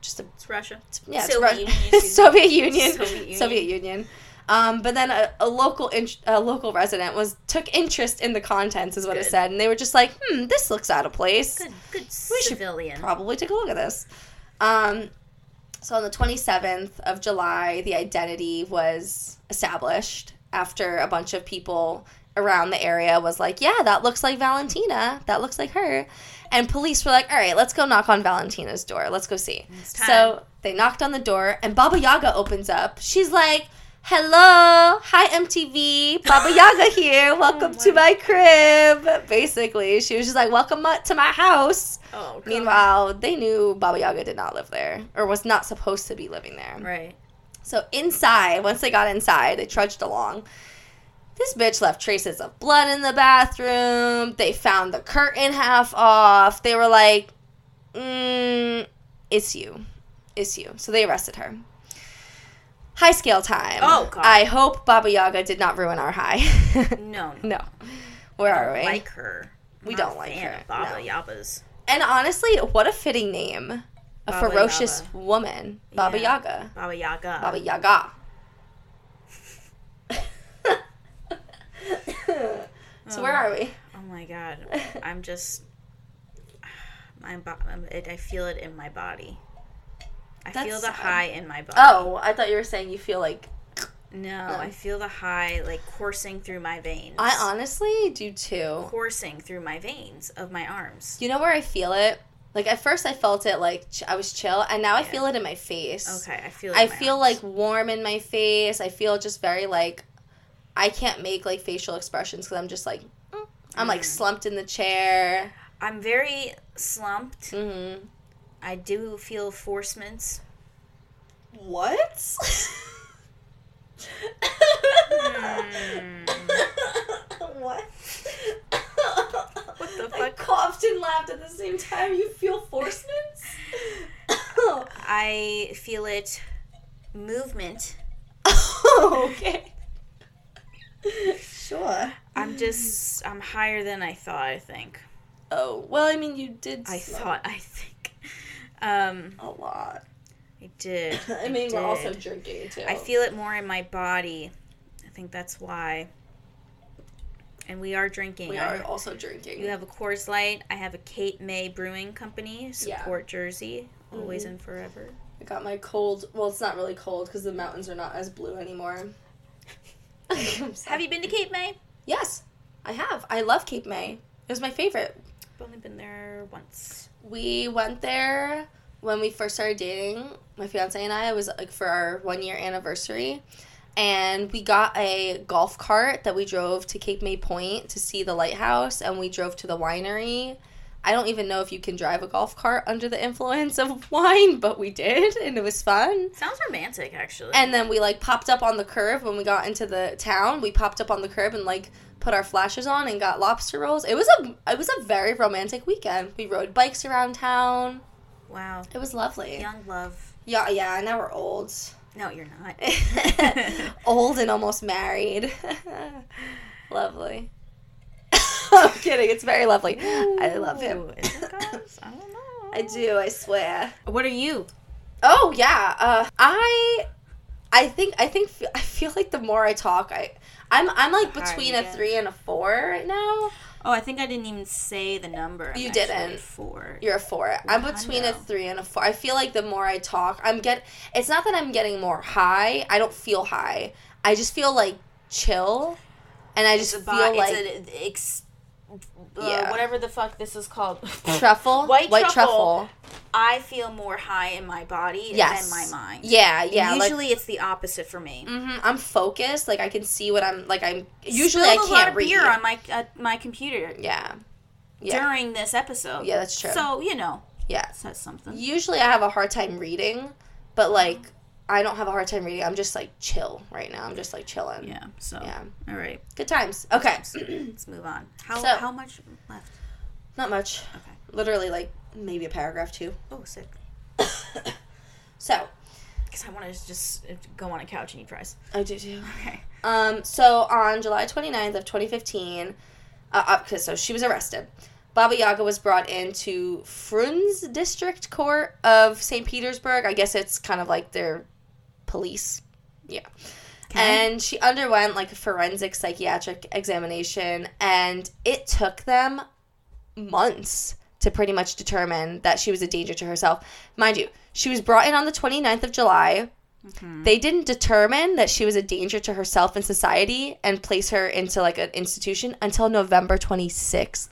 just a It's Russia. yeah, it's Soviet Ru- Union, excuse me. Soviet Union, Soviet Soviet Union. Union. Um, but then a, a local in- a local resident was took interest in the contents, is what it said, and they were just like, "Hmm, this looks out of place. Good, good We should civilian. Probably take a look at this." Um, so on the twenty seventh of July, the identity was established after a bunch of people around the area was like, "Yeah, that looks like Valentina. That looks like her." And police were like, "All right, let's go knock on Valentina's door. Let's go see." So they knocked on the door, and Baba Yaga opens up. She's like, "Hello, hi MTV, Baba Yaga here. Welcome to my crib." Basically, she was just like, "Welcome to my house." oh, God. Meanwhile, they knew Baba Yaga did not live there, or was not supposed to be living there. Right. So inside, once they got inside, they trudged along. This bitch left traces of blood in the bathroom. They found the curtain half off. They were like, mm, "It's you, it's you." So they arrested her. High scale time. Oh, God. I hope Baba Yaga did not ruin our high. No, no. No. Where are we? like her. I'm We don't like her, Baba no. Yabas. and honestly, what a fitting name. A Baba ferocious Yaga. woman. Baba Yeah. Yaga. Baba Yaga. Baba Yaga. so where are we? Oh my god. I'm just. Um, it, I feel it in my body. I That's feel the high in my body. Oh, I thought you were saying you feel like No, I feel the high like coursing through my veins. I honestly do too. coursing through my veins of my arms. You know where I feel it? Like at first I felt it like ch- I was chill, and now I feel it in my face. Okay, I feel. It I feel arms. like warm in my face. I feel just very like I can't make like facial expressions because I'm just like mm. I'm like Mm. slumped in the chair. I'm very slumped. hmm I do feel forcements. What? Hmm. what? The I fuck? coughed and laughed at the same time. You feel forcements? I feel it movement. Oh, okay. sure. I'm just I'm higher than I thought. I think. Oh well, I mean, you did. I thought. I think. Um, a lot. I did. I mean, we're also drinking too. I feel it more in my body. I think that's why. And we are drinking. we I- are also drinking. You have a Coors Light. I have a Cape May Brewing Company. Yeah. Support Jersey, always Mhm. and forever. I got my cold. Well, it's not really cold because the mountains are not as blue anymore. Have you been to Cape May? Yes, I have. I love Cape May. It was my favorite. I've only been there once. We went there when we first started dating. My fiance and I. It was like for our one year anniversary, and we got a golf cart that we drove to Cape May Point to see the lighthouse, and we drove to the winery. I don't even know if you can drive a golf cart under the influence of wine, but we did, and it was fun. Sounds romantic, actually. And then we like popped up on the curb when we got into the town. We popped up on the curb and like put our flashes on and got lobster rolls. It was a it was a very romantic weekend. We rode bikes around town. wow, It was lovely. young love. Yeah, yeah. And now we're old, No, you're not. old and almost married. lovely. I'm kidding. It's very lovely. I love him. Is it? I don't know. I do. I swear. What are you? Oh yeah. Uh, I, I think I think I feel like the more I talk, I, I'm I'm like between a three and a four right now. Oh, I think I didn't even say the number. I'm You actually didn't. Four. You're a four. I'm between a three and a four. I feel like the more I talk, I'm get. It's not that I'm getting more high. I don't feel high. I just feel like chill, and I just It's a feel bo- like it's a, ex, uh, Yeah. whatever the fuck this is called. truffle, White truffle. truffle. I feel more high in my body Yes. than my mind. Yeah, And yeah. like, usually it's the opposite for me. hmm I'm focused. Like I can see what I'm. Like I'm. Usually Spilled I a lot can't of read. beer on my uh, my computer yeah. Yeah. during this episode. Yeah, that's true. So you know, Yeah. says something. Usually I have a hard time reading, but like I don't have a hard time reading. I'm just like chill right now. I'm just like chilling. Yeah. So Yeah. all right, Good times. Okay. let's move on. How So- how much left? Not much. Okay. Literally like maybe a paragraph two. Oh, sick. So Because I want to just uh, go on a couch and eat fries. I do too. Okay. Um, so on July 29th of 2015, uh, uh, 'cause- so she was arrested. Baba Yaga was brought into Frunz District Court of St. Petersburg. I guess it's kind of like their police. Yeah. And she underwent like a forensic psychiatric examination, and it took them months to pretty much determine that she was a danger to herself. Mind you, she was brought in on the 29th of July. Mm-hmm. They didn't determine that she was a danger to herself and society and place her into like an institution until November 26th.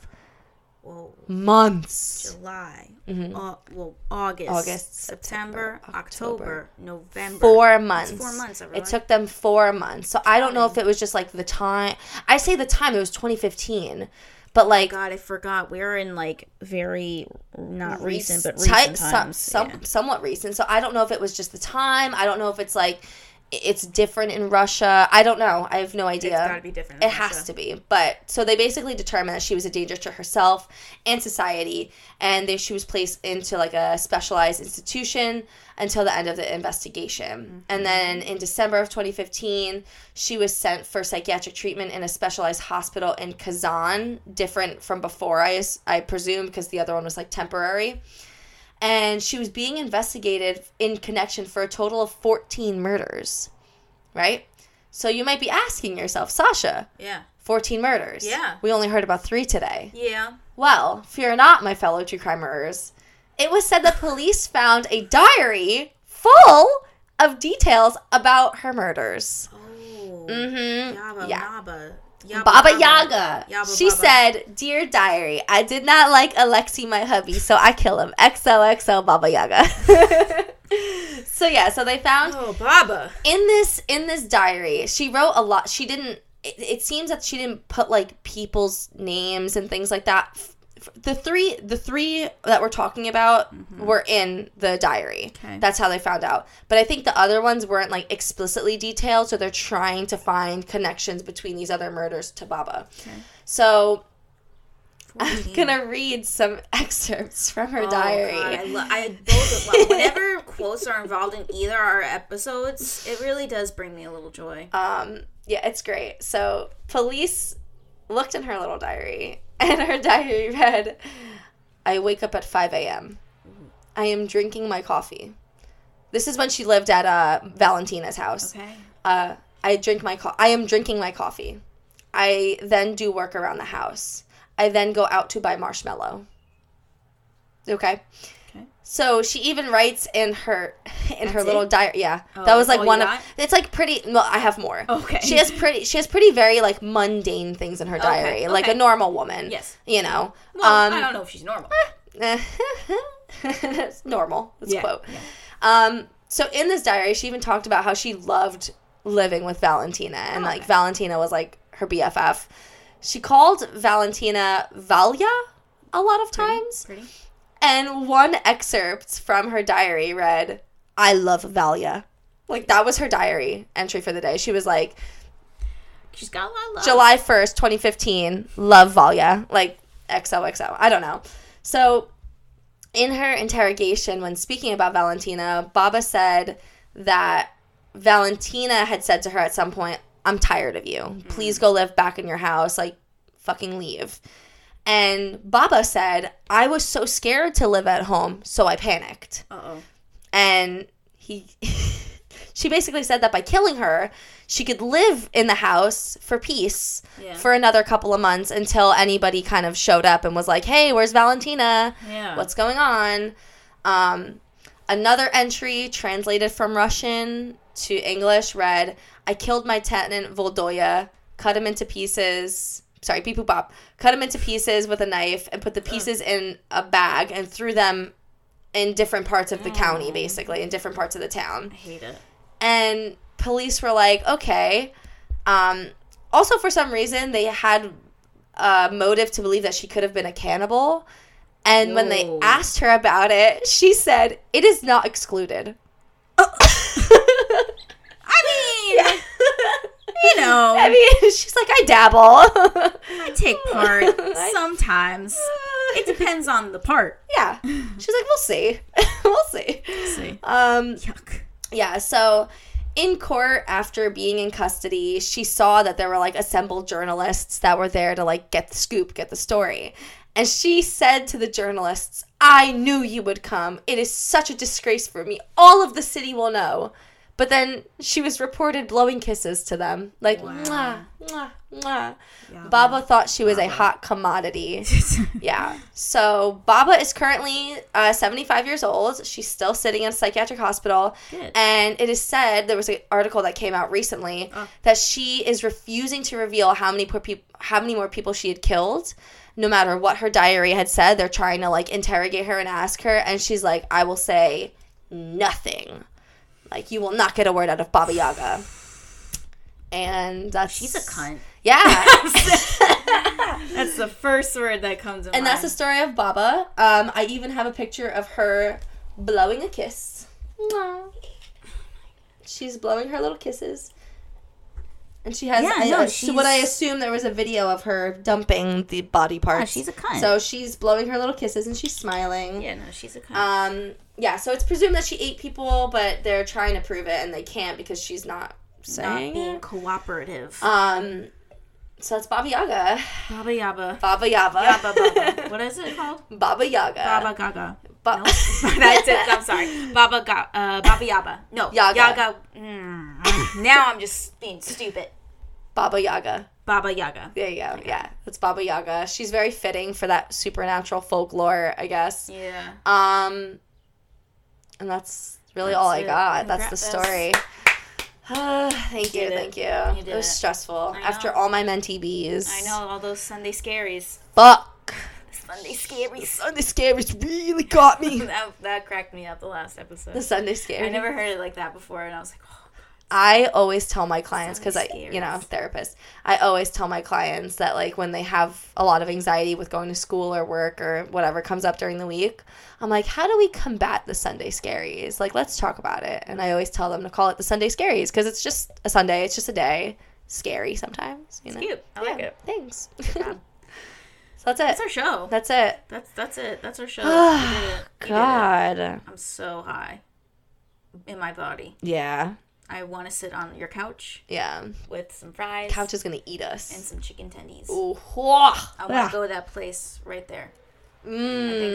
Months. July. Mhm. Au- well, August. August, September. September, October. November. Four months. four months, It took them four months. So I don't know if it was just like the time. I say the time, it was 2015. But like, God, I forgot. We're in like very not recent, but recent some- times. some, yeah. somewhat recent. So I don't know if it was just the time. I don't know if it's like it's different in Russia. I don't know. I have no idea. It's got to be different. It has to be. But so they basically determined that she was a danger to herself and society, and they, she was placed into like a specialized institution until the end of the investigation. Mm-hmm. And then in December of 2015, she was sent for psychiatric treatment in a specialized hospital in Kazan, different from before, I, I presume, because the other one was like temporary. And she was being investigated in connection for a total of 14 murders, right? So you might be asking yourself, Sasha, Yeah. 14 murders. Yeah. We only heard about three today. Yeah. Well, fear not, my fellow true crime murderers. It was said the police found a diary full of details about her murders. Oh. Mm-hmm. Yaba yeah. Baba Baba. Yaga. She Baba. said, Dear diary, I did not like Alexi, my hubby, so I kill him. XOXO Baba Yaga. so yeah, so they found Oh, Baba. in this in this diary she wrote a lot she didn't it, it seems that she didn't put like people's names and things like that the three the three that we're talking about were in the diary Okay. that's how they found out but i think the other ones weren't like explicitly detailed so they're trying to find connections between these other murders to baba Okay. so i'm gonna read some excerpts from her Oh, diary God, I, lo- I both well, whenever quotes are involved in either our episodes, it really does bring me a little joy. Um, yeah, it's great. So police looked in her little diary, and her diary read, "I wake up at five a.m. I am drinking my coffee." This is when she lived at uh, Valentina's house. Okay. Uh, I drink my co- I am drinking my coffee. I then do work around the house. I then go out to buy marshmallow. Okay. Okay. So she even writes in her in her little it? diary. Yeah, Oh, that was like one of. got? It's like pretty. Well, I have more. Okay. She has pretty. She has pretty very like mundane things in her diary, like a normal woman. Yes. You know. Well, um, I don't know if she's normal. it's normal. Let's Yeah, quote. yeah. Um, so in this diary, she even talked about how she loved living with Valentina, and like okay. Valentina was like her BFF. She called Valentina Valya a lot of times, Pretty. And one excerpt from her diary read, "I love Valya." Like that was her diary entry for the day. She was like, She's got a lot of love. July 1st, 2015, love Valya. Like XOXO. I don't know. So, in her interrogation, when speaking about Valentina, Baba said that Valentina had said to her at some point, I'm tired of you. Mm-hmm. Please go live back in your house. Like, fucking leave. And Baba said, I was so scared to live at home, so I panicked Uh oh. and he she basically said that by killing her she could live in the house for peace Yeah. for another couple of months until anybody kind of showed up and was like hey where's valentina Yeah. what's going on um, another entry translated from russian to english read i killed my tenant voldoya cut him into pieces sorry beep boop bop cut them into pieces with a knife and put the pieces in a bag and threw them in different parts of the county basically in different parts of the town. I hate it. and police were like okay. Um, also for some reason they had a motive to believe that she could have been a cannibal. And when they asked her about it she said it is not excluded mean, you know, I mean, she's like, I dabble. I take part sometimes. It depends on the part. yeah. She's like, we'll see. we'll see. see. Um, Yuck. yeah, so in court after being in custody, she saw that there were like assembled journalists that were there to like get the scoop, get the story. And she said to the journalists, I knew you would come. It is such a disgrace for me. All of the city will know. But then she was reported blowing kisses to them. Like, mwah, mwah, mwah. Baba thought she was a hot commodity. yeah. So Baba is currently uh, 75 years old. She's still sitting in a psychiatric hospital. Good. And it is said there was an article that came out recently Oh. that she is refusing to reveal how many poor peop- how many more people she had killed. No matter what her diary had said, they're trying to like interrogate her and ask her, and she's like, "I will say nothing. Like you will not get a word out of Baba Yaga." And that's She's a cunt. Yeah. That's the first word that comes in And that's the story of Baba. Um, I even have a picture of her blowing a kiss. Mwah. She's blowing her little kisses. And she has. Yeah, I- no, so what I assume there was a video of her dumping the body parts. Yeah, she's a cunt. So she's blowing her little kisses and she's smiling. Yeah, no, she's a cunt. Um, yeah. So it's presumed that she ate people, but they're trying to prove it and they can't because she's not Not saying being cooperative. Um, so that's Baba Yaga. Baba Yaba. Baba Yaba. Yaba Baba. What is it called? Baba Yaga. Baba Gaga. Ba- No, that's it. I'm sorry. Baba Ga- uh, Baba Yaba. No, Yaga. Yaga. Mm. Now I'm just being stupid. Baba Yaga. Baba Yaga. There you go. Yeah, that's Baba Yaga. She's very fitting for that supernatural folklore, I guess. Yeah. Um, and that's really all I it. got. That's the Congrats. story. thank you, it. thank you. You it was it. stressful after all my mentee bees. I know all those Sunday scaries. Fuck. Sunday scaries. Sunday scaries really got me. that, that cracked me up the last episode. the Sunday scary. I never heard it like that before, and I was like, oh, I always tell my clients because I, you know, therapist. I always tell my clients that like when they have a lot of anxiety with going to school or work or whatever comes up during the week, I'm like, how do we combat the Sunday scaries? Like, let's talk about it. And I always tell them to call it the Sunday scaries because it's just a Sunday. It's just a day. Scary sometimes. You know? cute. I like Yeah, it. Thanks. so that's it. That's our show. That's it. That's that's it. That's our show. You did it. You did it. God. I'm so high. in my body. Yeah. I want to sit on your couch Yeah. with some fries Couch is gonna eat us. and some chicken tendies. Ooh. I want to go to that place right there. I think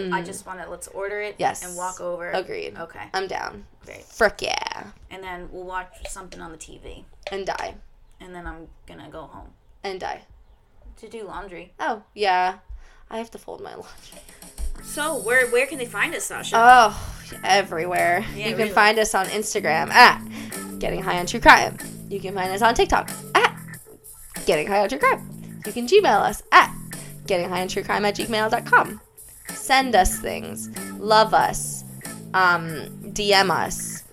Mm. I just want to let's order it Yes. and walk over. Agreed. Okay, I'm down. great. Frick yeah. And then we'll watch something on the TV, And die. and then I'm gonna go home And die. to do laundry. Oh, yeah. I have to fold my laundry. So where where can they find us, Sasha? Oh, everywhere. Yeah, you can really. find us on Instagram at Getting High on True Crime. You can find us on TikTok at Getting High on True Crime. You can Gmail us at Getting High on True Crime at gmail.com. Send us things. Love us. Um, DM us.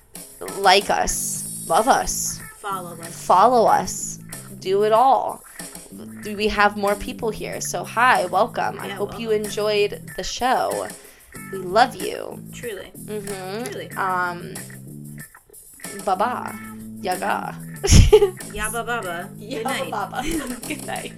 Like us. Love us. Follow us. Follow us. Do it all. We have more people here. So, hi, welcome. I Yeah, hope you enjoyed the show. We love you. Truly, Mm-hmm. truly. Um, baba, yaga. Yabba baba. Good night. baba. Good night.